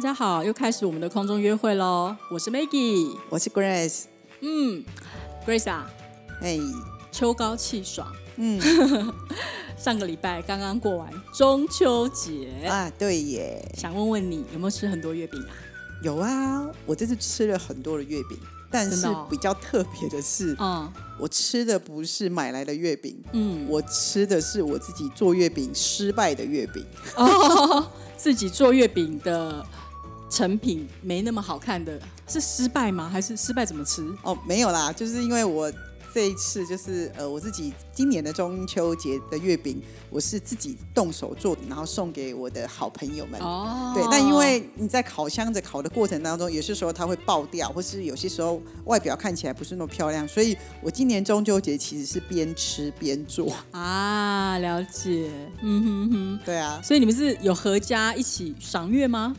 大家好，又开始我们的空中约会喽。我是 Maggie，我是 Grace，嗯，Grace 啊，哎，秋高气爽。嗯。上个礼拜刚刚过完中秋节，啊，对耶，想问问你有没有吃很多月饼啊？有啊，我这次吃了很多的月饼，但是比较特别的是，嗯。我吃的不是买来的月饼，嗯，我吃的是我自己做月饼失败的月饼。哦，自己做月饼的成品没那么好看的，是失败吗？还是失败怎么吃？哦，没有啦，就是因为我这一次就是呃，我自己今年的中秋节的月饼，我是自己动手做，然后送给我的好朋友们。哦，对，但因为你在烤箱子烤的过程当中，有些时候它会爆掉，或是有些时候外表看起来不是那么漂亮，所以我今年中秋节其实是边吃边做。啊，了解，嗯哼哼。对啊，所以你们是有合家一起赏月吗？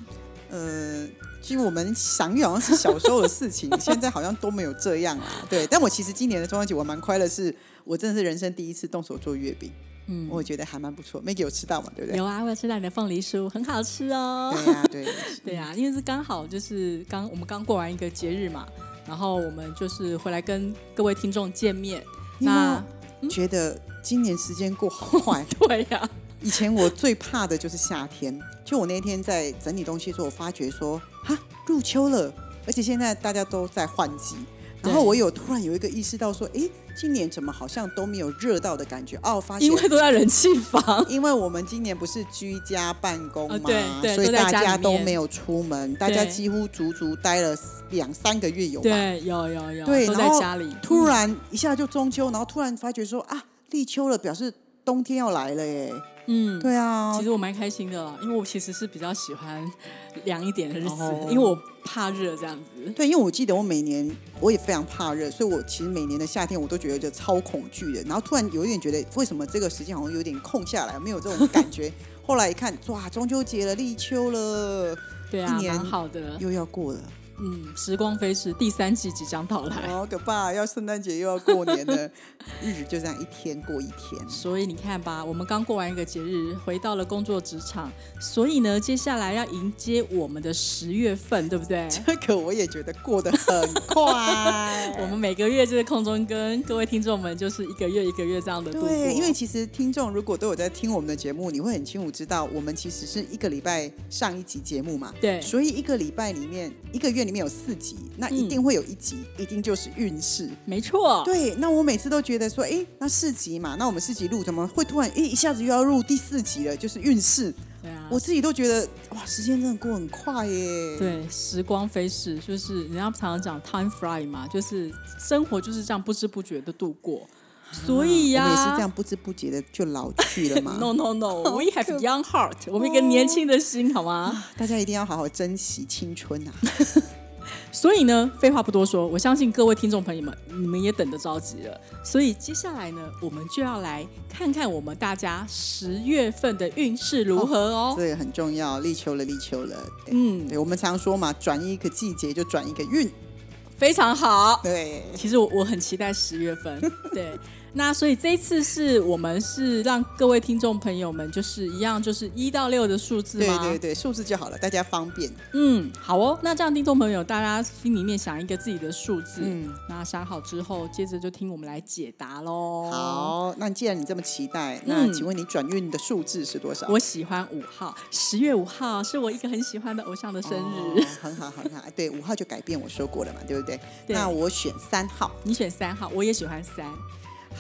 呃，其实我们赏月好像是小时候的事情，现在好像都没有这样啊。对，但我其实今年的中秋节我蛮快乐，是我真的是人生第一次动手做月饼，嗯，我觉得还蛮不错。Maggie 有吃到嘛？对不对？有啊，我有吃到你的凤梨酥，很好吃哦。对呀、对。对啊，因为是刚好就是刚我们刚过完一个节日嘛，然后我们就是回来跟各位听众见面。那觉得今年时间过好快？对呀、以前我最怕的就是夏天，就我那天在整理东西的时候，我发觉说，哈，入秋了，而且现在大家都在换季，然后我有突然有一个意识到说，哎，今年怎么好像都没有热到的感觉？哦，发现因为都在人气房。因为我们今年不是居家办公嘛，呃对对所以大家都没有出门，大家几乎足足待了两三个月有吧？对，有有有，对然后在家里。突然一下就中秋，然后突然发觉说啊，立秋了，表示冬天要来了耶。嗯，对啊其，实我蛮开心的啦，因为我其实是比较喜欢凉一点的日子，哦因为我怕热这样子。对，因为我记得我每年我也非常怕热，所以我其实每年的夏天我都觉得就超恐惧的。然后突然有一点觉得，为什么这个时间好像有点空下来，没有这种感觉？后来一看，哇，中秋节了，立秋了，对啊，一年蛮好的。又要过了。嗯，时光飞逝，第三季即将到来。好可怕！要圣诞节又要过年了，日子就这样一天过一天。所以你看吧，我们刚过完一个节日，回到了工作职场，所以呢，接下来要迎接我们的十月份，对不对？这个我也觉得过得很快。我们每个月就是空中跟各位听众们，就是一个月一个月这样的度过。对，因为其实听众如果都有在听我们的节目，你会很清楚知道，我们其实是一个礼拜上一集节目嘛。对所以一个礼拜里面，一个月里面有四集，那一定会有一集，一定就是运势。没错，对，那我每次都觉得说，哎，那四集嘛，那我们四集录，怎么会突然，哎，一下子又要录第四集了？就是运势，对啊，我自己都觉得，哇，时间真的过很快耶。对时光飞逝，就是人家常常讲 time fly 嘛，就是生活就是这样不知不觉的度过。所以呀、啊我们也是这样不知不觉的就老去了嘛。No no no，we have young heart，我们一个年轻的心，好吗？大家一定要好好珍惜青春啊！所以呢，废话不多说，我相信各位听众朋友们，你们也等得着急了。所以接下来呢，我们就要来看看我们大家十月份的运势如何哦。这个很重要，立秋了，立秋了。嗯，对，我们常说嘛，转一个季节就转一个运。非常好。对，其实我我很期待十月份，对。那所以这一次是我们是让各位听众朋友们就是一样，就是一到六的数字吗？对对对，数字就好了，大家方便。嗯，好哦。那这样，听众朋友，大家心里面想一个自己的数字，嗯那想好之后，接着就听我们来解答喽。，好，那既然你这么期待，那请问你转运的数字是多少？我喜欢五号，十月五号是我一个很喜欢的偶像的生日。哦很好很好。对，五号就改变，我说过了嘛，对不对？对那我选三号。你选三号，我也喜欢三。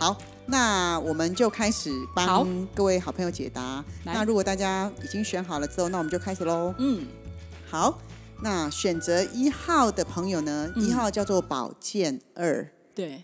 好，那我们就开始好帮各位好朋友解答。来那如果大家已经选好了之后，那我们就开始喽。嗯，好，那选择一号的朋友呢？嗯一号叫做宝剑二，对，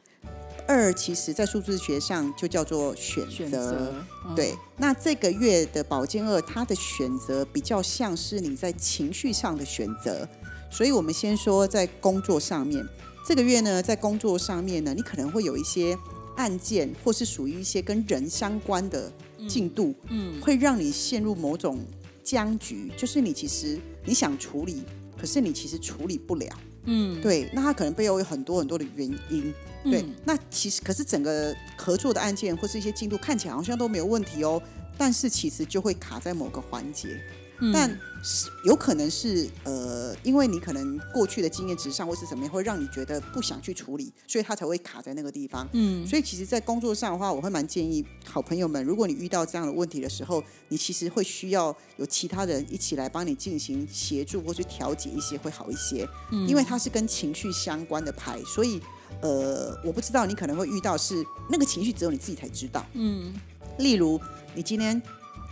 二其实在数字学上就叫做选选择。择嗯对，那这个月的宝剑二，它的选择比较像是你在情绪上的选择。所以我们先说在工作上面，这个月呢，在工作上面呢，你可能会有一些案件，或是属于一些跟人相关的进度，嗯会让你陷入某种僵局，就是你其实你想处理，可是你其实处理不了。嗯对，那它可能背后有很多很多的原因。对，嗯那其实可是整个合作的案件或是一些进度看起来好像都没有问题哦，但是其实就会卡在某个环节。嗯但是有可能是呃，因为你可能过去的经验值上或是怎么样，会让你觉得不想去处理，所以他才会卡在那个地方。嗯所以其实，在工作上的话，我会蛮建议好朋友们，如果你遇到这样的问题的时候，你其实会需要有其他人一起来帮你进行协助或去调节一些，会好一些。嗯因为它是跟情绪相关的牌，所以呃，我不知道你可能会遇到是那个情绪只有你自己才知道。嗯例如，你今天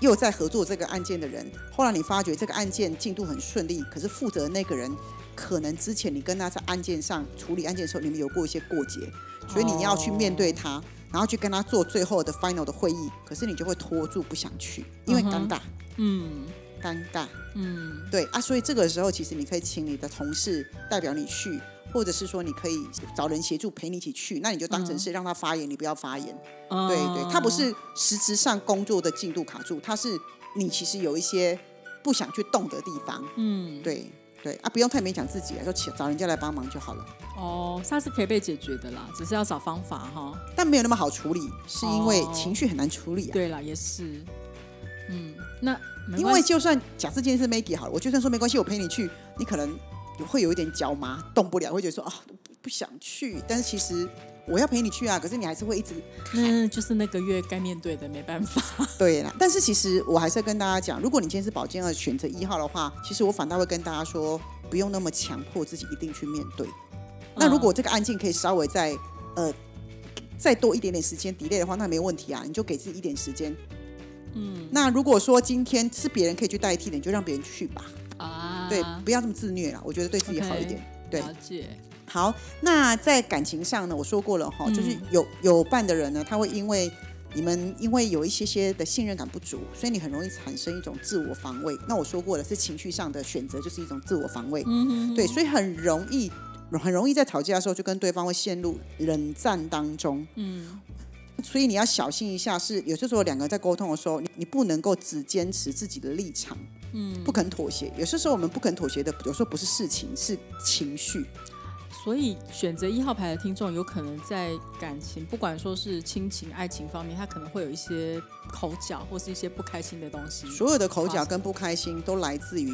又在合作这个案件的人，后来你发觉这个案件进度很顺利，可是负责的那个人可能之前你跟他在案件上处理案件的时候，你们有过一些过节，所以你要去面对他，然后去跟他做最后的 final 的会议，可是你就会拖住不想去，因为尴尬，嗯。尴尬。嗯。对啊，所以这个时候其实你可以请你的同事代表你去，或者是说你可以找人协助陪你一起去，那你就当成是让他发言，你不要发言。嗯对对，他不是实质上工作的进度卡住，他是你其实有一些不想去动的地方。嗯对对啊，不用太勉强自己啊，就请找人家来帮忙就好了。哦，它是可以被解决的啦，只是要找方法哈。但没有那么好处理，是因为哦情绪很难处理啊。对啦，也是，嗯，那因为就算假设今天是 Maggie 好了，我就算说没关系，我陪你去，你可能会有一点脚麻，动不了，会觉得说啊不不想去。但是其实我要陪你去啊，可是你还是会一直那 就是那个月该面对的，没办法。对啦，但是其实我还是要跟大家讲，如果你今天是保健二选择一号的话，其实我反倒会跟大家说，不用那么强迫自己一定去面对。那如果这个案件可以稍微再呃再多一点点时间 delay 的话，那没问题啊，你就给自己一点时间。嗯那如果说今天是别人可以去代替的，你就让别人去吧。啊，对，不要这么自虐了，我觉得对自己好一点。对了解，好，那在感情上呢，我说过了哈，嗯就是有有伴的人呢，他会因为你们因为有一些些的信任感不足，所以你很容易产生一种自我防卫。那我说过了，是情绪上的选择，就是一种自我防卫。嗯哼对，所以很容易很容易在吵架的时候就跟对方会陷入冷战当中。嗯所以你要小心一下是，有些时候两个人在沟通的时候，你你不能够只坚持自己的立场，嗯，不肯妥协。有些时候我们不肯妥协的，有时候不是事情，是情绪。所以选择一号牌的听众，有可能在感情，不管说是亲情、爱情方面，他可能会有一些口角或是一些不开心的东西。所有的口角跟不开心都来自于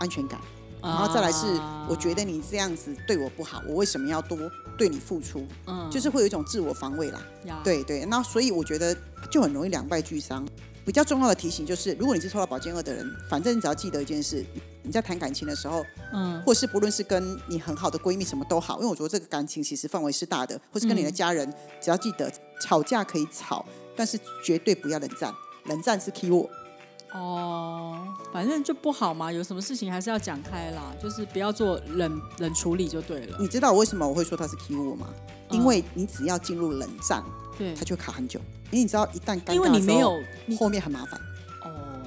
安全感，然后再来是啊我觉得你这样子对我不好，我为什么要多对你付出？嗯就是会有一种自我防卫啦。对对，那所以我觉得就很容易两败俱伤。比较重要的提醒就是，如果你是抽到宝剑二的人，反正你只要记得一件事：你在谈感情的时候，嗯或是不论是跟你很好的闺蜜什么都好，因为我觉得这个感情其实范围是大的，或是跟你的嗯家人，只要记得吵架可以吵，但是绝对不要冷战，冷战是 key word。哦，反正就不好嘛，有什么事情还是要讲开啦，就是不要做冷冷处理就对了。你知道我为什么我会说它是 word 吗？因为你只要进入冷战，对它，就卡很久。因为你知道，一旦尴尬因为你没有你后面很麻烦。哦，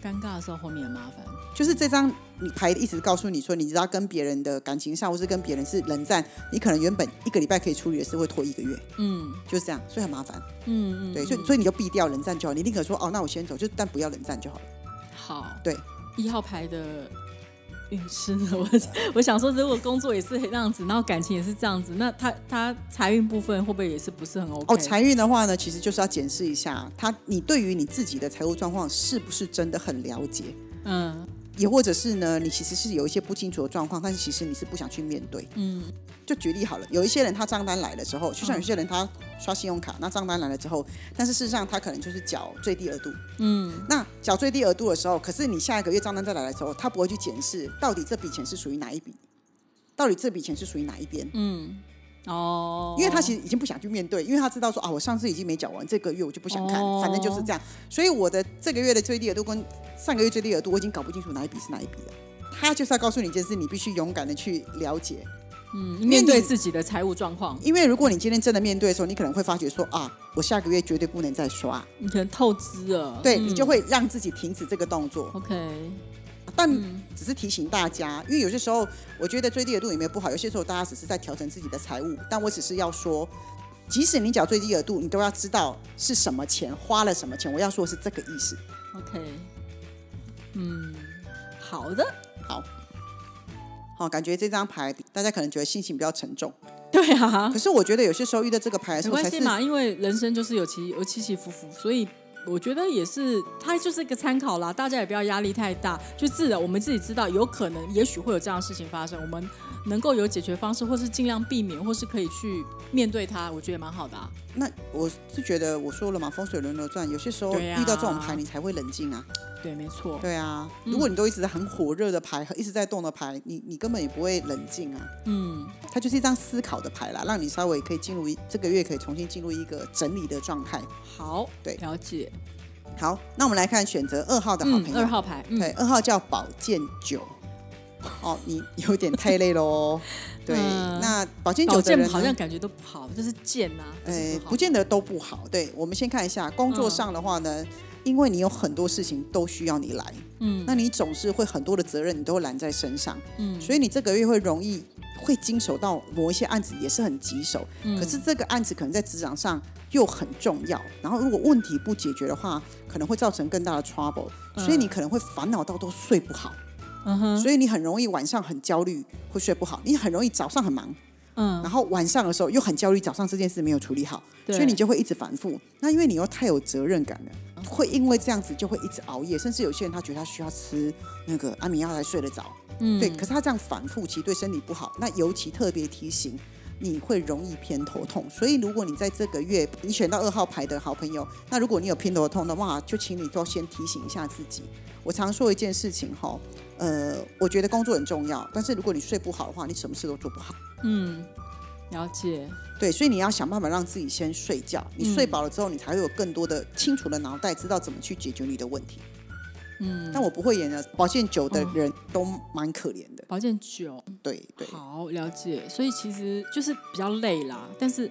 尴尬的时候后面很麻烦。就是这张你牌一直告诉你说，你知道跟别人的感情上，或是跟别人是冷战，你可能原本一个礼拜可以处理的事，会拖一个月，嗯就是这样，所以很麻烦。嗯嗯，对，所以嗯所以你就避掉冷战就好，你宁可说哦，那我先走，就但不要冷战就好了。好，对，一号牌的运势呢？我我想说，如果工作也是这样子，然后感情也是这样子，那他他财运部分会不会也是不是很 OK？哦，财运的话呢，其实就是要检视一下他，你对于你自己的财务状况是不是真的很了解，嗯也或者是呢，你其实是有一些不清楚的状况，但是其实你是不想去面对。嗯就举例好了，有一些人他账单来了之后，就像有些人他刷信用卡，那账单来了之后，但是事实上他可能就是缴最低额度。嗯那缴最低额度的时候，可是你下一个月账单再来的时候，他不会去检视到底这笔钱是属于哪一笔，到底这笔钱是属于哪一边。嗯，哦，因为他其实已经不想去面对，因为他知道说啊，我上次已经没缴完，这个月我就不想看，哦。反正就是这样。所以我的这个月的最低额度跟上个月最低额度，我已经搞不清楚哪一笔是哪一笔了。他就是要告诉你一件事，你必须勇敢的去了解，嗯，面对自己的财务状况，因为如果你今天真的面对的时候，你可能会发觉说啊，我下个月绝对不能再刷，你可能透支了，对、嗯。你就会让自己停止这个动作。OK，但嗯只是提醒大家，因为有些时候我觉得最低额度也没有不好，有些时候大家只是在调整自己的财务，但我只是要说。即使你缴最低额度，你都要知道是什么钱，花了什么钱。我要说的是这个意思。OK，嗯，好的，好，好，感觉这张牌大家可能觉得心情比较沉重，对啊可，是我觉得有些时候遇到这个牌的时候，没关系嘛，因为人生就是有起有起起伏伏，所以我觉得也是，它就是一个参考啦，大家也不要压力太大，就自然我们自己知道，有可能也许会有这样的事情发生，我们能够有解决方式，或是尽量避免，或是可以去面对它，我觉得蛮好的啊。那我是觉得我说了嘛，风水轮流转，有些时候遇到这种牌，你才会冷静啊。对，没错，对啊，嗯如果你都一直在很火热的牌，一直在动的牌，你你根本也不会冷静啊。嗯，它就是一张思考的牌啦，让你稍微可以进入一这个月可以重新进入一个整理的状态。好，对了解。好，那我们来看选择二号的好朋嗯，友，二号牌，嗯对，二号叫宝剑九。哦，你有点太累喽。对，嗯。那宝剑九宝剑的人呢好像感觉都不好，就是剑呐、啊，呃不见得都不好。对，我们先看一下工作上的话呢，因为你有很多事情都需要你来，嗯。那你总是会很多的责任你都会揽在身上，嗯，所以你这个月会容易会经手到某一些案子也是很棘手，嗯。可是这个案子可能在职场上又很重要，然后如果问题不解决的话，可能会造成更大的 trouble，所以你可能会烦恼到都睡不好，嗯哼，所以你很容易晚上很焦虑，会睡不好，你很容易早上很忙。嗯然后晚上的时候又很焦虑，早上这件事没有处理好，所以你就会一直反复。那因为你又太有责任感了，会因为这样子就会一直熬夜，甚至有些人他觉得他需要吃那个安眠药才睡得着，嗯对。可是他这样反复，其实对身体不好。那尤其特别提醒。你会容易偏头痛，所以如果你在这个月你选到二号牌的好朋友，那如果你有偏头痛的话，就请你都先提醒一下自己。我常说一件事情哈，呃，我觉得工作很重要，但是如果你睡不好的话，你什么事都做不好。嗯，了解，对，所以你要想办法让自己先睡觉。你嗯睡饱了之后，你才会有更多的清楚的脑袋，知道怎么去解决你的问题。嗯，但我不会演的，保健酒的人都蛮可怜的。保健酒，对对，好了解，所以其实就是比较累啦，但是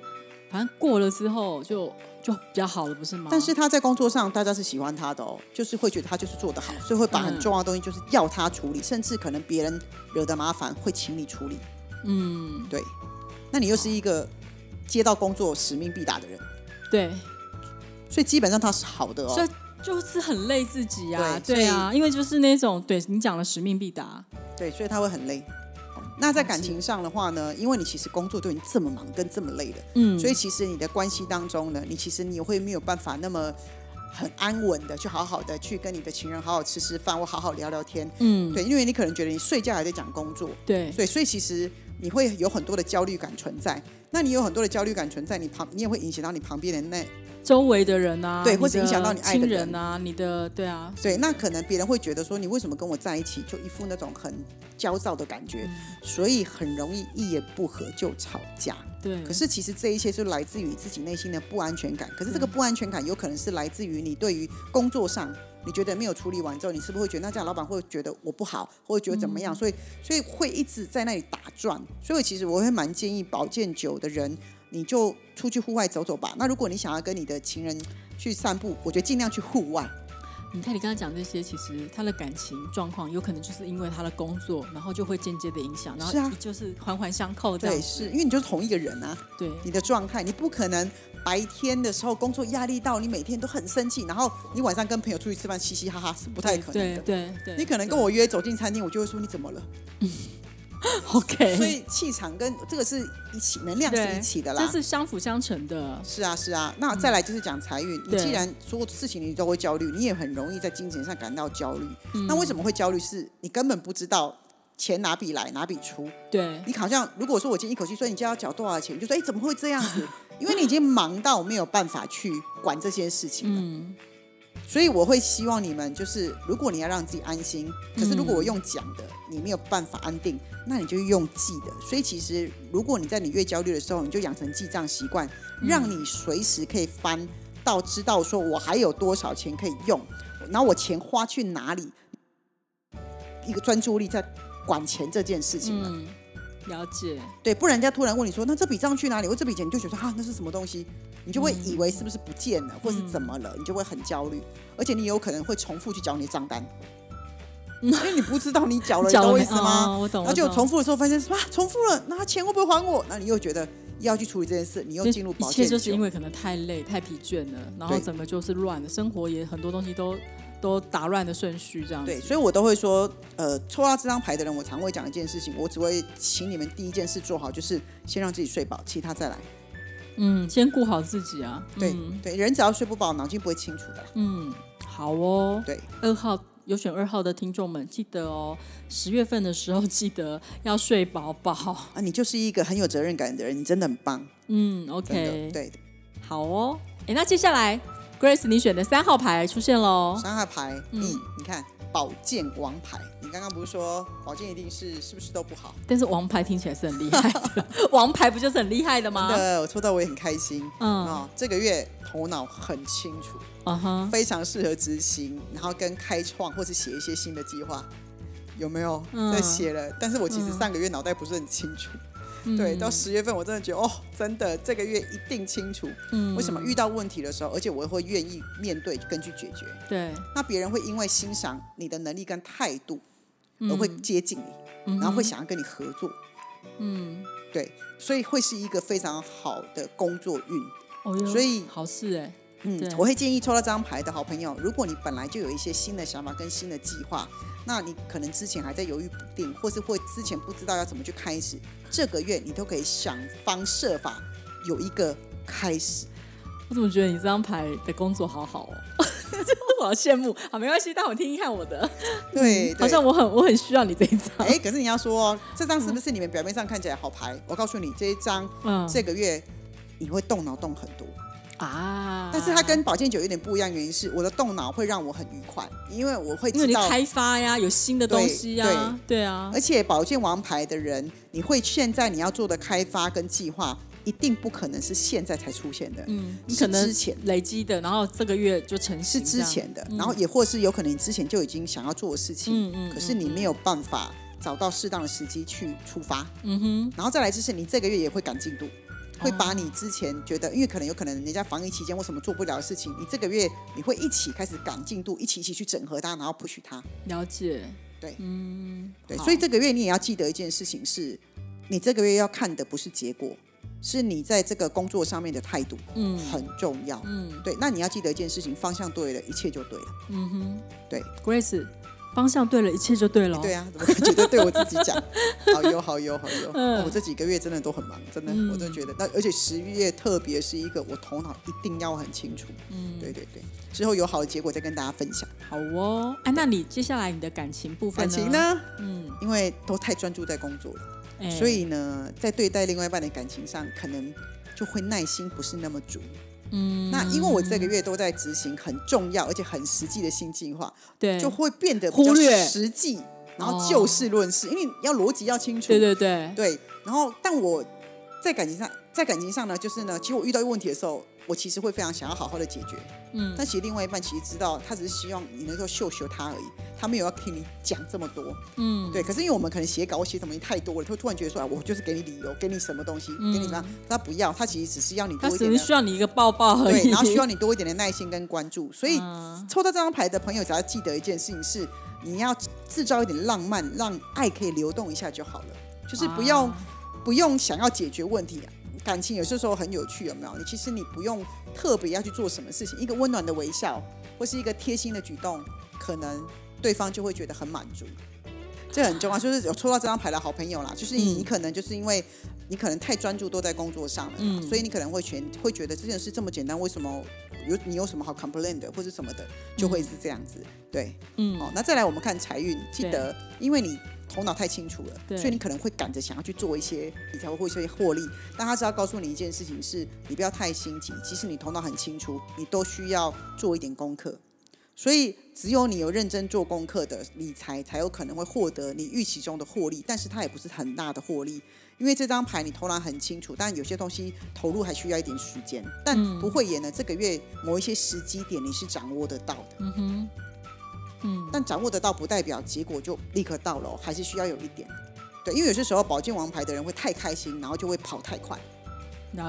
反正过了之后就就比较好了，不是吗？但是他在工作上，大家是喜欢他的哦，就是会觉得他就是做得好，所以会把很嗯重要的东西就是要他处理，甚至可能别人惹的麻烦会请你处理。嗯，对，那你又是一个接到工作使命必达的人，对，所以基本上他是好的哦。所以就是很累自己啊，对对啊，因为就是那种对你讲的使命必达，对，所以他会很累。那在感情上的话呢，因为你其实工作都已经这么忙跟这么累的，嗯，所以其实你的关系当中呢，你其实你会没有办法那么很安稳的去好好的去跟你的情人好好吃吃饭或好好聊聊天。嗯，对，因为你可能觉得你睡觉还在讲工作，对，对，所以其实你会有很多的焦虑感存在。那你有很多的焦虑感存在，你旁你也会影响到你旁边的那周围的人啊，对或者影响到你爱的人啊，你的对啊，对，那可能别人会觉得说你为什么跟我在一起，就一副那种很焦躁的感觉，所以很容易一言不合就吵架。对，可是其实这一切是来自于自己内心的不安全感。可是这个不安全感有可能是来自于你对于工作上，你觉得没有处理完之后，你是不是会觉得那这样老板会觉得我不好，或者觉得怎么样？所以所以会一直在那里打转。所以其实我会蛮建议保健酒的人，你就出去户外走走吧。那如果你想要跟你的情人去散步，我觉得尽量去户外。你看你刚才讲这些，其实他的感情状况有可能就是因为他的工作，然后就会间接的影响，然是啊后就是环环相扣这样对，是因为你就是同一个人啊，对，你的状态，你不可能白天的时候工作压力到你每天都很生气，然后你晚上跟朋友出去吃饭嘻嘻哈哈是不太可能对的。对对，你可能跟我约走进餐厅，我就会说你怎么了？OK，所以气场跟这个是一起，能量是一起的啦。这是相辅相成的。是啊，是啊。那再来就是讲财运。你既然所有事情你都会焦虑，你也很容易在金钱上感到焦虑。嗯那为什么会焦虑？是你根本不知道钱哪笔来哪笔出。对，你好像如果说我今天一口气说你就要缴多少钱，你就说哎怎么会这样子？因为你已经忙到没有办法去管这些事情了。嗯，所以我会希望你们就是，如果你要让自己安心，可是如果我用讲的，你没有办法安定，那你就用记的。所以其实，如果你在你越焦虑的时候，你就养成记账习惯，让你随时可以翻到知道说我还有多少钱可以用，然后我钱花去哪里，一个专注力在管钱这件事情了。了解，对，不然人家突然问你说，那这笔账去哪里？或这笔钱，你就觉得啊，那是什么东西？你就会以为是不是不见了，或是怎么了？你就会很焦虑，而且你有可能会重复去缴你的账单，因为你不知道你缴了，你懂我意思吗？哦我懂。然后就重复的时候发现啊，重复了，那他钱会不会还我？那你又觉得要去处理这件事，你又进入一切保险就是因为可能太累、太疲倦了，然后整个就是乱的，生活也很多东西都都打乱的顺序这样子。对，所以我都会说，呃，抽到这张牌的人，我常会讲一件事情，我只会请你们第一件事做好，就是先让自己睡饱，其他再来。嗯，先顾好自己啊。对、嗯对，人只要睡不饱，脑筋不会清楚的。嗯，好哦。对，二号有选二号的听众们，记得哦，十月份的时候记得要睡饱饱。啊，你就是一个很有责任感的人，你真的很棒，嗯。，OK，对，好哦。哎，那接下来 Grace 你选的三号牌出现喽。三号牌，嗯嗯，你看宝剑王牌，你刚刚不是说宝剑一定是是不是都不好？但是王牌听起来是很厉害的，王牌不就是很厉害的吗？真的，我抽到我也很开心。嗯哦，这个月头脑很清楚，嗯哼，非常适合执行，然后跟开创或是写一些新的计划，有没有？嗯在写了，但是我其实嗯上个月脑袋不是很清楚。嗯对，到十月份我真的觉得哦，真的这个月一定清楚。嗯为什么遇到问题的时候，而且我会愿意面对跟去解决。对，那别人会因为欣赏你的能力跟态度，嗯而会接近你，嗯然后会想要跟你合作。嗯，对，所以会是一个非常好的工作运。哦哟，所以好事哎，嗯，我会建议抽到这张牌的好朋友，如果你本来就有一些新的想法跟新的计划，那你可能之前还在犹豫不定，或是会之前不知道要怎么去开始，这个月你都可以想方设法有一个开始。我怎么觉得你这张牌的工作好好哦？我好羡慕。好，没关系，但我听听看我的。对，好像我很我很需要你这一张。哎，可是你要说哦，这张是不是你们表面上看起来好牌？我告诉你，这一张嗯，这个月你会动脑动很多。啊，但是它跟保健酒有点不一样，原因是我的动脑会让我很愉快，因为我会因为知道，你开发呀，有新的东西呀，对啊，而且保健王牌的人，你会现在你要做的开发跟计划，一定不可能是现在才出现的，嗯，你可能之前累积的，然后这个月就成是之前的，然后也或是有可能你之前就已经想要做的事情，嗯嗯可是你没有办法找到适当的时机去出发，嗯哼，然后再来就是你这个月也会赶进度。会把你之前觉得，因为可能有可能人家防疫期间为什么做不了的事情，你这个月你会一起开始赶进度，一起一起去整合它，然后 push 它。了解，对嗯，对，所以这个月你也要记得一件事情是，你这个月要看的不是结果，是你在这个工作上面的态度嗯很重要。嗯对，那你要记得一件事情，方向对了，一切就对了。嗯哼，对，Grace，方向对了，一切就对了哦。对啊，怎么会觉得对我自己讲？好有好有好油、嗯哦我这几个月真的都很忙，真的，嗯我真的觉得。那而且十月特别是一个我头脑一定要很清楚。嗯，对对对，之后有好的结果再跟大家分享。好哦。哎，那你接下来你的感情部分感情？呢，嗯，因为都太专注在工作了。哎所以呢，在对待另外一半的感情上，可能就会耐心不是那么足。嗯，那因为我这个月都在执行很重要而且很实际的新计划，对。就会变得比较忽略。实际，然后就事论事，因为要逻辑要清楚。对对对，对然后但我在感情上，在感情上呢，就是呢，其实我遇到问题的时候，我其实会非常想要好好的解决。嗯但其实另外一半其实知道，他只是希望你能够秀秀他而已，他没有要听你讲这么多。嗯，对，可是因为我们可能写稿写什么太多了，他突然觉得说，啊，我就是给你理由，给你什么东西，给你什么，他不要，他其实只是要你他多一点的，只是需要你一个抱抱而已。对，然后需要你 多一点的耐心跟关注。所以嗯抽到这张牌的朋友，只要记得一件事情是，你要制造一点浪漫，让爱可以流动一下就好了，就是不要、啊不用想要解决问题、啊。感情有些时候很有趣，有没有？你其实你不用特别要去做什么事情，一个温暖的微笑或是一个贴心的举动，可能对方就会觉得很满足。这很重要，就是有抽到这张牌的好朋友啦，就是你，可能就是因为你可能太专注都在工作上了，嗯所以你可能会全会觉得这件事这么简单，为什么有你有什么好 complain 的或者什么的，就会是这样子。对，嗯哦，那再来我们看财运，记得因为你头脑太清楚了，所以你可能会赶着想要去做一些理财或一些获利，但他只要告诉你一件事情是，你不要太心急，即使你头脑很清楚，你都需要做一点功课。所以，只有你有认真做功课的理财，才有可能会获得你预期中的获利。但是它也不是很大的获利，因为这张牌你头脑很清楚，但有些东西投入还需要一点时间。但嗯不会演呢，这个月某一些时机点你是掌握得到的。嗯哼，嗯，但掌握得到不代表结果就立刻到了哦，还是需要有一点。对，因为有些时候保健王牌的人会太开心，然后就会跑太快。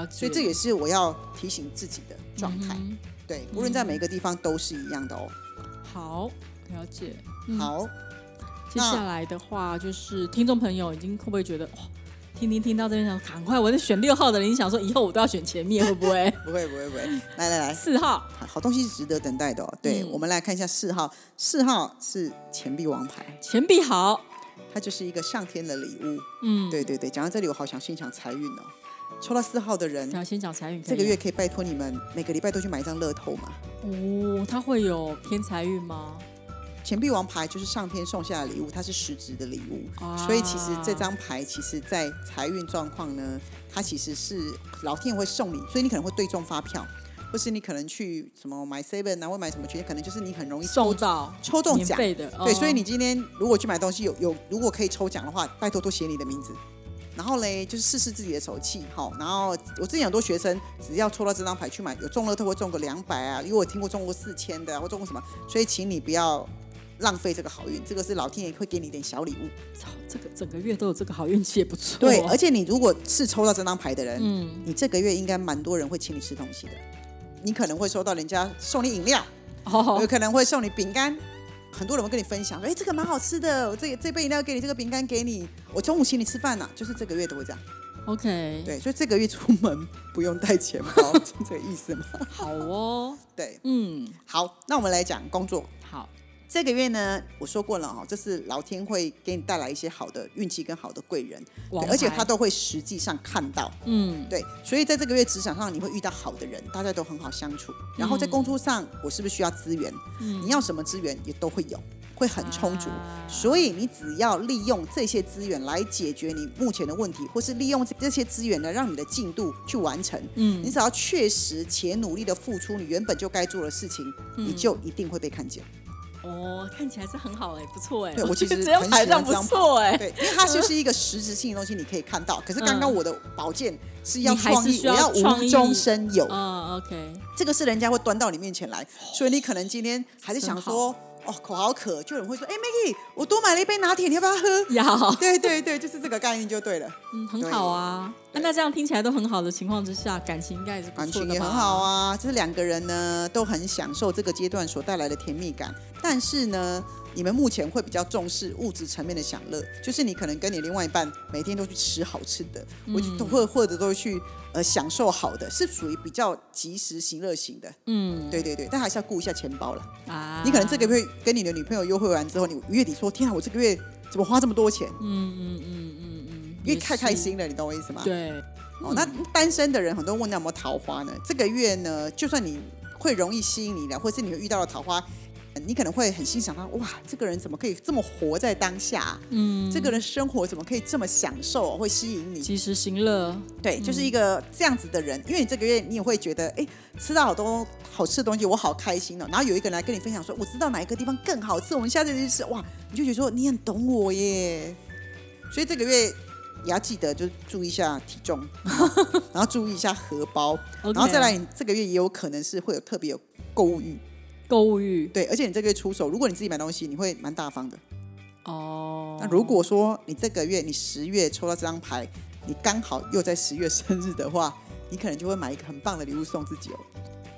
所以这也是我要提醒自己的状态。嗯对，无论在每个地方都是一样的哦。好，了解。嗯好，接下来的话就是听众朋友已经会不会觉得哇，听听听到这边想赶快，我在选六号的人，你想说以后我都要选前面，会不会？不会不会不会，来来来，四号，好好东西是值得等待的哦。对，嗯我们来看一下四号，四号是钱币王牌，钱币好，它就是一个上天的礼物。嗯，对对对，讲到这里，我好想先讲财运哦。抽到四号的人，要先讲财运，这个月可以拜托你们每个礼拜都去买一张乐透吗。哦，它会有偏财运吗？钱币王牌就是上天送下的礼物，它是实质的礼物，啊所以其实这张牌其实在财运状况呢，它其实是老天爷会送你，所以你可能会对中发票，或是你可能去什么买 seven 啊，或买什么券，可能就是你很容易抽到抽中奖。费的，对，哦所以你今天如果去买东西有有，如果可以抽奖的话，拜托多写你的名字。然后嘞，就是试试自己的手气，好。然后我之前很多学生，只要抽到这张牌去买，有中乐透会中个两百啊，因为我听过中过四千的、啊，或中过什么，所以请你不要浪费这个好运，这个是老天爷会给你一点小礼物。操这个整个月都有这个好运气，也不错。对，而且你如果是抽到这张牌的人，嗯，你这个月应该蛮多人会请你吃东西的，你可能会收到人家送你饮料，哦有，可能会送你饼干，很多人会跟你分享，哎，这个蛮好吃的，我这个这杯饮料给你，这个饼干给你，我中午请你吃饭呢、就是这个月都会这样。OK，，对，所以这个月出门不用带钱包，是这个意思吗？好哦，对，嗯，好，那我们来讲工作。好，这个月呢，我说过了哈，这是老天会给你带来一些好的运气跟好的贵人，而且他都会实际上看到。嗯，对，所以在这个月职场上，你会遇到好的人，大家都很好相处。然后在工作上，我是不是需要资源？嗯你要什么资源也都会有，会很充足。啊所以你只要利用这些资源来解决你目前的问题，或是利用这些资源呢，让你的进度去完成。嗯你只要确实且努力的付出你原本就该做的事情，嗯你就一定会被看见。哦，看起来是很好哎，不错哎，对我其实 很喜欢这张错哎，对，因为它就是一个实质性的东西，你可以看到。可是刚刚我的宝剑是要创意，我要无中生有。嗯，OK，这个是人家会端到你面前来，所以你可能今天还是想说，哦，口好渴，就有人会说，哎，Maggie，我多买了一杯拿铁，你要不要喝？要，对对对，就是这个概念就对了，嗯，很好啊。那那这样听起来都很好的情况之下，感情应该也是不感错的吧？情也很好啊。就是两个人呢都很享受这个阶段所带来的甜蜜感，但是呢，你们目前会比较重视物质层面的享乐，就是你可能跟你另外一半每天都去吃好吃的，我就都会或者都会去呃享受好的，是属于比较及时行乐型的。嗯对对对，但还是要顾一下钱包了。啊，你可能这个月跟你的女朋友约会完之后，你月底说：“天啊，我这个月怎么花这么多钱嗯嗯嗯嗯嗯，？”因为太开。心了，你懂我意思吗？。对，哦，那单身的人很多人问到有没有桃花呢？这个月呢，就算你会容易吸引你的，或是你会遇到的桃花，你可能会很欣赏他，哇，这个人怎么可以这么活在当下？嗯，这个人生活怎么可以这么享受？会吸引你。及时行乐，对，就是一个这样子的人，因为你这个月你也会觉得，哎，吃到好多好吃的东西，我好开心哦。然后有一个人来跟你分享说，我知道哪一个地方更好吃，我们下次就去吃。哇，你就觉得说你很懂我耶。所以这个月也要记得，就注意一下体重，然后注意一下荷包，然后再来，你这个月也有可能是会有特别有购物欲，购物欲对，而且你这个月出手，如果你自己买东西，你会蛮大方的。哦。那如果说你这个月你十月抽到这张牌，你刚好又在十月生日的话，你可能就会买一个很棒的礼物送自己哦，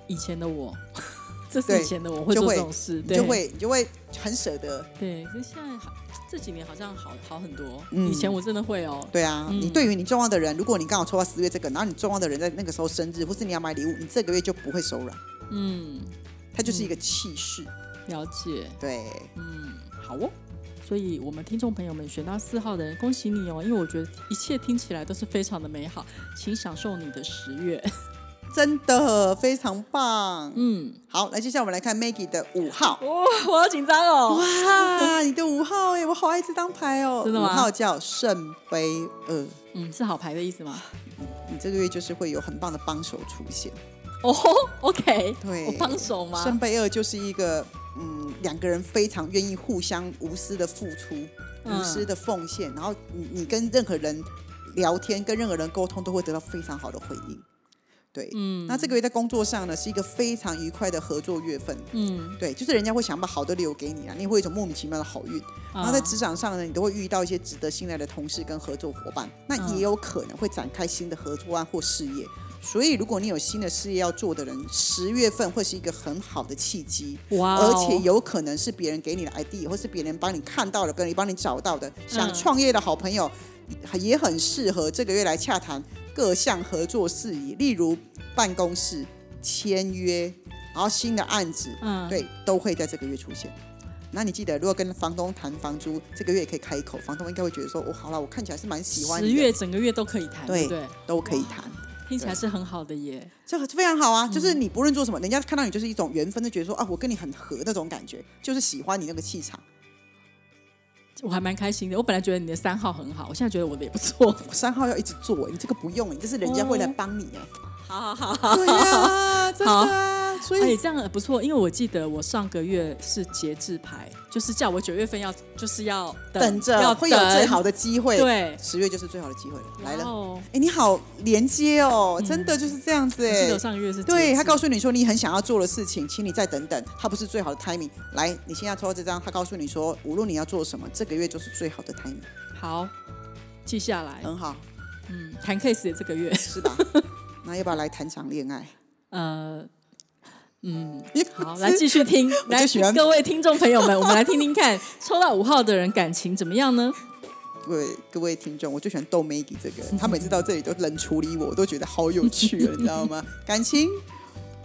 以前的我，这是以前的我会做这种事，对就会你就会很舍得。对。可是现在好，这几年好像好好很多。嗯以前我真的会哦，对啊，嗯你对于你重要的人，如果你刚好抽到十月这个，然后你重要的人在那个时候生日，或是你要买礼物，你这个月就不会手软，嗯，它就是一个气势。了解，对，嗯，好哦。所以，我们听众朋友们选到四号的人，恭喜你哦！因为我觉得一切听起来都是非常的美好，请享受你的十月。真的非常棒。嗯，好，来接下来我们来看 Maggie 的五号。哇、我好紧张哦。哇，你的五号哎，我好爱这张牌哦。真的吗五号叫圣杯二，嗯，是好牌的意思吗？你这个月就是会有很棒的帮手出现。哦，OK，对我帮手吗？圣杯二就是一个嗯，两个人非常愿意互相无私的付出、嗯无私的奉献，然后你你跟任何人聊天、跟任何人沟通，都会得到非常好的回应。对，嗯那这个月在工作上呢，是一个非常愉快的合作月份。嗯，对，就是人家会想把好的留给你啊，你会有一种莫名其妙的好运。然后在职场上呢，你都会遇到一些值得信赖的同事跟合作伙伴，那嗯也有可能会展开新的合作案或事业。所以，如果你有新的事业要做的人，十月份会是一个很好的契机，哇哦，而且有可能是别人给你的 idea，或是别人帮你看到的，跟你帮你找到的。想嗯创业的好朋友，也很适合这个月来洽谈各项合作事宜，例如办公室签约，然后新的案子，嗯，对，都会在这个月出现。那你记得，如果跟房东谈房租，这个月也可以开口，房东应该会觉得说，哦，好了，我看起来是蛮喜欢十，月整个月都可以谈，对？都可以谈，听起来是很好的耶。这个非常好嗯啊。就是你不论做什么，人家看到你就是一种缘分，就觉得说啊，我跟你很合那种感觉，就是喜欢你那个气场。我还蛮开心的。我本来觉得你的三号很好，我现在觉得我的也不错。我三号要一直做，你这个不用，你这是人家会来帮你哎。好好好，对呀，真的啊，所哎，以这样很不错，因为我记得我上个月是节制牌，就是叫我九月份要就是要等着要会有最好的机会。，对。十月就是最好的机会了，来了。哦，哎，你好连接哦，真的就是这样子哎。记得。上个月是对他告诉诉你说你很想要做的事情，请你再等等，他不是最好的 timing。来，你现在抽到这张，他告诉你说，无论你要做什么，这个月就是最好的 timing，好记下来，很好，嗯，谈 case 的这个月，是吧？那要不要来谈场恋爱？呃。嗯，好，来继续听，来各位听众朋友们，我们来听听看，抽到五号的人感情怎么样呢？各位各位听众，我最喜欢逗 Maggie 这个人，他每次到这里都冷处理我，我都觉得好有趣了，你知道吗？感情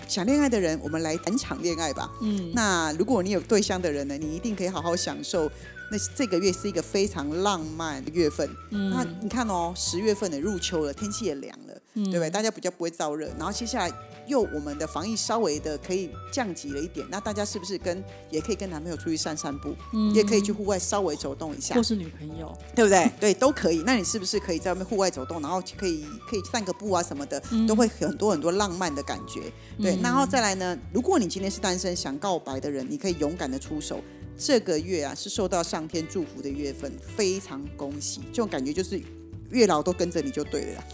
想恋爱的人，我们来谈场恋爱吧。嗯，那如果你有对象的人呢，你一定可以好好享受。那这个月是一个非常浪漫的月份。嗯那你看哦，十月份的入秋了，天气也凉了，对不对？大家比较不会燥热。然后接下来又我们的防疫稍微的可以降级了一点，那大家是不是跟也可以跟男朋友出去散散步，也可以去户外稍微走动一下或，是女朋友，对不对？对，都可以。那你是不是可以在外面户外走动，然后可以可以散个步啊什么的，都会很多很多浪漫的感觉。对，然后再来呢，如果你今天是单身想告白的人，你可以勇敢的出手。这个月啊是受到上天祝福的月份，非常恭喜！这种感觉就是月老都跟着你就对了啦，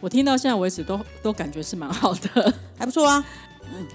我听到现在为止都都感觉是蛮好的。还不错啊。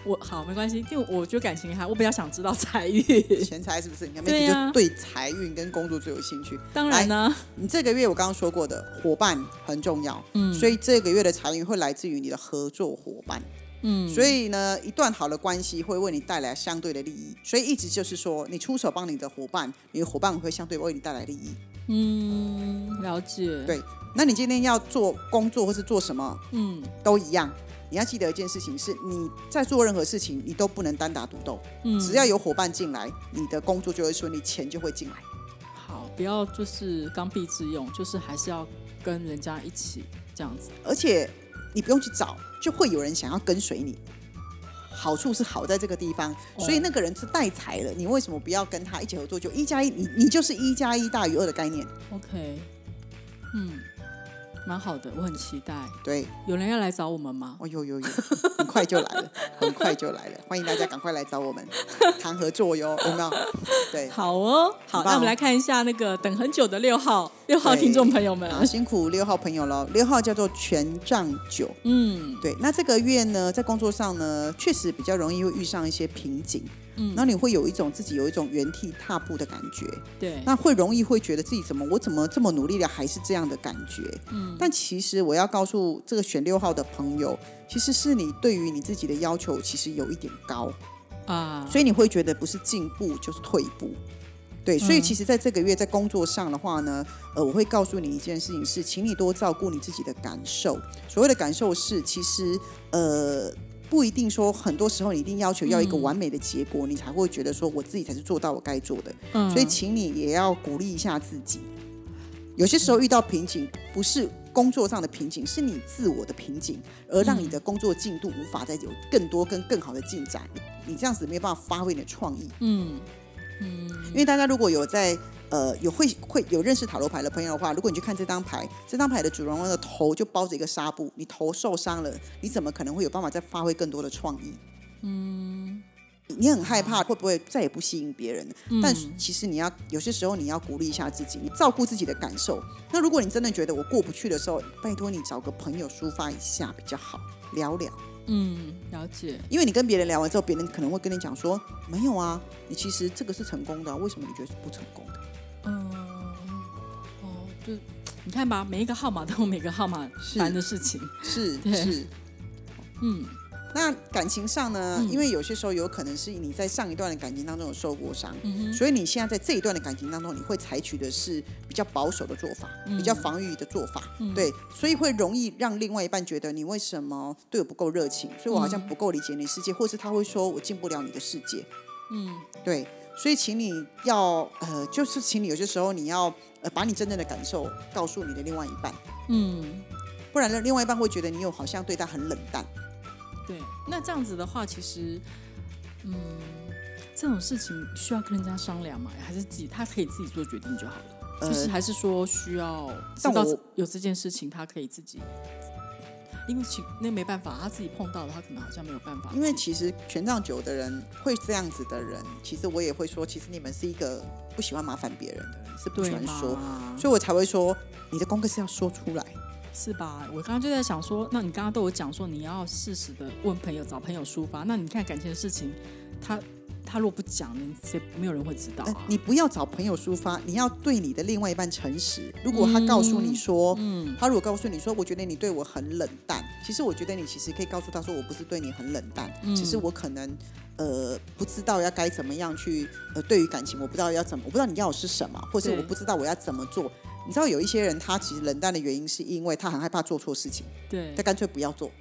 我好没关系，因为我觉得感情还我比较想知道财运。钱财是不是？你看对 Maggie 呀就对财运跟工作最有兴趣。当然呢，你这个月我刚刚说过的伙伴很重要，嗯所以这个月的财运会来自于你的合作伙伴。嗯，所以呢，一段好的关系会为你带来相对的利益，所以一直就是说，你出手帮你的伙伴，你的伙伴会相对为你带来利益。嗯，了解。对，那你今天要做工作或是做什么嗯都一样，你要记得一件事情是，你在做任何事情，你都不能单打独斗，嗯，只要有伙伴进来，你的工作就会顺利，钱就会进来。好，不要就是刚愎自用，就是还是要跟人家一起这样子。而且你不用去找，就会有人想要跟随你。好处是好在这个地方，所以那个人是带财的，你为什么不要跟他一起合作？就一加一，你你就是一加一大于二的概念。OK，嗯，蛮好的，我很期待。对，有人要来找我们吗？哦有有有，很快就来了，很快就来了，欢迎大家赶快来找我们 谈合作哟，有没有？对，好哦，好，那我们来看一下那个等很久的六号六号听众朋友们。啊辛苦六号朋友喽，六号叫做权杖九。嗯。对，那这个月呢，在工作上呢，确实比较容易会遇上一些瓶颈，嗯，然后你会有一种自己有一种原地踏步的感觉，对，那会容易会觉得自己怎么我怎么这么努力了还是这样的感觉，嗯，但其实我要告诉这个选六号的朋友，其实是你对于你自己的要求其实有一点高，啊，所以你会觉得不是进步就是退步。对，所以其实在这个月在工作上的话呢，呃，我会告诉你一件事情是，请你多照顾你自己的感受。所谓的感受是，其实呃，不一定说很多时候你一定要求要一个完美的结果，你才会觉得说我自己才是做到我该做的。嗯所以，请你也要鼓励一下自己。有些时候遇到瓶颈，不是工作上的瓶颈，是你自我的瓶颈，而让你的工作进度无法再有更多跟更好的进展。你这样子没有办法发挥你的创意。嗯因为大家如果有在呃有会会有认识塔罗牌的朋友的话，如果你去看这张牌，这张牌的主人公的头就包着一个纱布，你头受伤了，你怎么可能会有办法再发挥更多的创意？嗯，你很害怕会不会再也不吸引别人？但其实你要有些时候你要鼓励一下自己，你照顾自己的感受。那如果你真的觉得我过不去的时候，拜托你找个朋友抒发一下比较好，聊聊。嗯，了解。因为你跟别人聊完之后，别人可能会跟你讲说，没有啊，你其实这个是成功的啊、为什么你觉得是不成功的？嗯，哦，就你看吧，每一个号码都有每个号码是烦的事情。是对是。嗯那感情上呢？嗯。因为有些时候有可能是你在上一段的感情当中有受过伤，嗯，所以你现在在这一段的感情当中，你会采取的是比较保守的做法，嗯。比较防御的做法，嗯。对，所以会容易让另外一半觉得你为什么对我不够热情，所以我好像不够理解你世界，或是他会说我进不了你的世界，嗯。对，所以请你要呃，就是请你有些时候你要呃，把你真正的感受告诉你的另外一半，嗯，不然呢，另外一半会觉得你有好像对他很冷淡，对。那这样子的话，其实，嗯，这种事情需要跟人家商量嘛，还是自己他可以自己做决定就好了？呃就是还是说需要知道有这件事情，他可以自己。因为其那没办法，他自己碰到了，他可能好像没有办法。因为其实权杖九的人会这样子的人，其实我也会说，其实你们是一个不喜欢麻烦别人的人，是不对喜欢说，所以我才会说你的功课是要说出来。是吧？我刚刚就在想说，那你刚刚都有讲说你要适时的问朋友，找朋友抒发。那你看感情的事情，他他若不讲，你谁没有人会知道？你不要找朋友抒发，你要对你的另外一半诚实。如果他告诉你说，嗯他如果告诉你说，我觉得你对我很冷淡，其实我觉得你其实可以告诉他说，我不是对你很冷淡，嗯只是我可能呃不知道要该怎么样去呃对于感情，我不知道要怎么，我不知道你要的是什么，或是我不知道我要怎么做。你知道有一些人他其实冷淡的原因是因为他很害怕做错事情，对他，干脆不要做。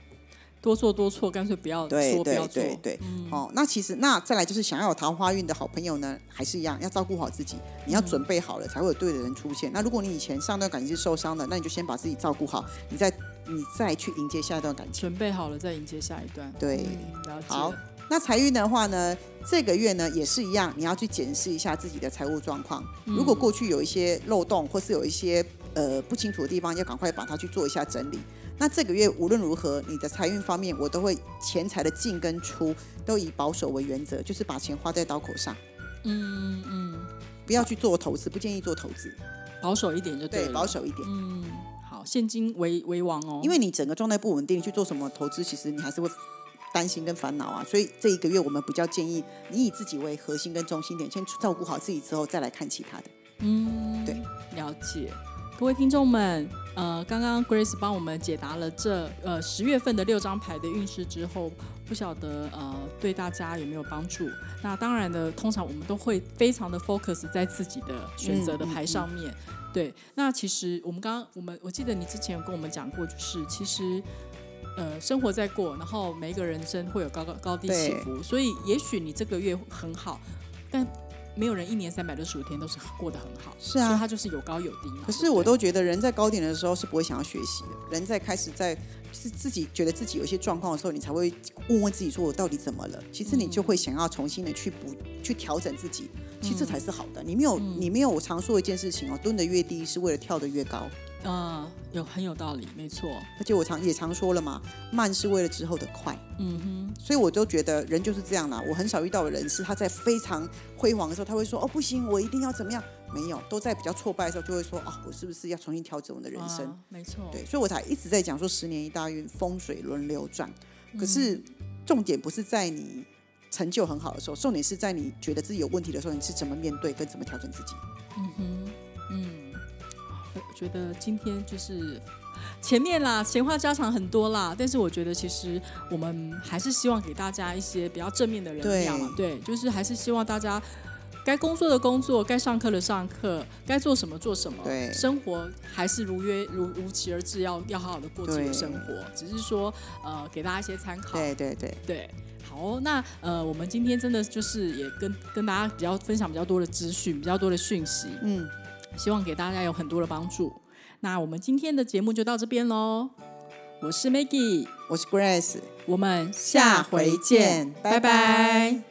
多做多错，干脆不要对说，不要做。对对对，嗯哦，那其实那再来就是想要有桃花运的好朋友呢，还是一样要照顾好自己，你要准备好了才会有对的人出现。那如果你以前上段感情是受伤的，那你就先把自己照顾好，你再你再去迎接下一段感情。准备好了再迎接下一段。对嗯了解。好，那财运的话呢，这个月呢也是一样，你要去检视一下自己的财务状况。如果过去有一些漏洞，或是有一些呃不清楚的地方，要赶快把它去做一下整理。那这个月无论如何，你的财运方面，我都会钱财的进跟出都以保守为原则，就是把钱花在刀口上，嗯嗯，不要去做投资，不建议做投资，保守一点就对，了。保守一点。嗯，好，现金为为王哦。因为你整个状态不稳定，你去做什么投资，其实你还是会担心跟烦恼啊。所以这一个月我们比较建议你以自己为核心跟中心点，先照顾好自己之后，再来看其他的。嗯，对，了解。各位听众们，呃，刚刚 Grace 帮我们解答了这呃十月份的六张牌的运势之后，不晓得呃对大家有没有帮助？那当然的，通常我们都会非常的 focus 在自己的选择的牌上面。对，那其实我们刚刚我们我记得你之前有跟我们讲过，就是其实。呃，生活在过，然后每一个人生会有高高高低起伏，所以也许你这个月很好，但没有人一年三百六十五天都是过得很好，是啊所以它就是有高有低嘛。可是我都觉得人在高点的时候是不会想要学习的，人在开始在是自己觉得自己有一些状况的时候，你才会问问自己说我到底怎么了？其实你就会想要重新的去补去调整自己，其实这才是好的。你没有你没有我常说一件事情哦，蹲得越低是为了跳得越高。呃，有很有道理，没错。而且我常也常说了嘛，慢是为了之后的快。嗯哼，所以我都觉得人就是这样啦。我很少遇到的人是他在非常辉煌的时候，他会说：“哦，不行，我一定要怎么样？”没有，都在比较挫败的时候，就会说：“哦，我是不是要重新调整我的人生？”啊没错。对，所以我才一直在讲说十年一大运，风水轮流转。可嗯是重点不是在你成就很好的时候，重点是在你觉得自己有问题的时候，你是怎么面对跟怎么调整自己。嗯哼，觉得今天就是 前面啦，闲话家常很多啦，但是我觉得其实我们还是希望给大家一些比较正面的能量嘛，对，就是还是希望大家。该工作的工作，该上课的上课，该做什么做什么。对生活还是如约如如期而至，要要好好的过自己的生活。只是说，呃，给大家一些参考。对对对，对，好哦、那呃，我们今天真的就是也跟跟大家比较分享比较多的资讯，比较多的讯息，嗯，希望给大家有很多的帮助。那我们今天的节目就到这边喽，我是 Maggie，我是 Grace，我们下回见，拜拜拜拜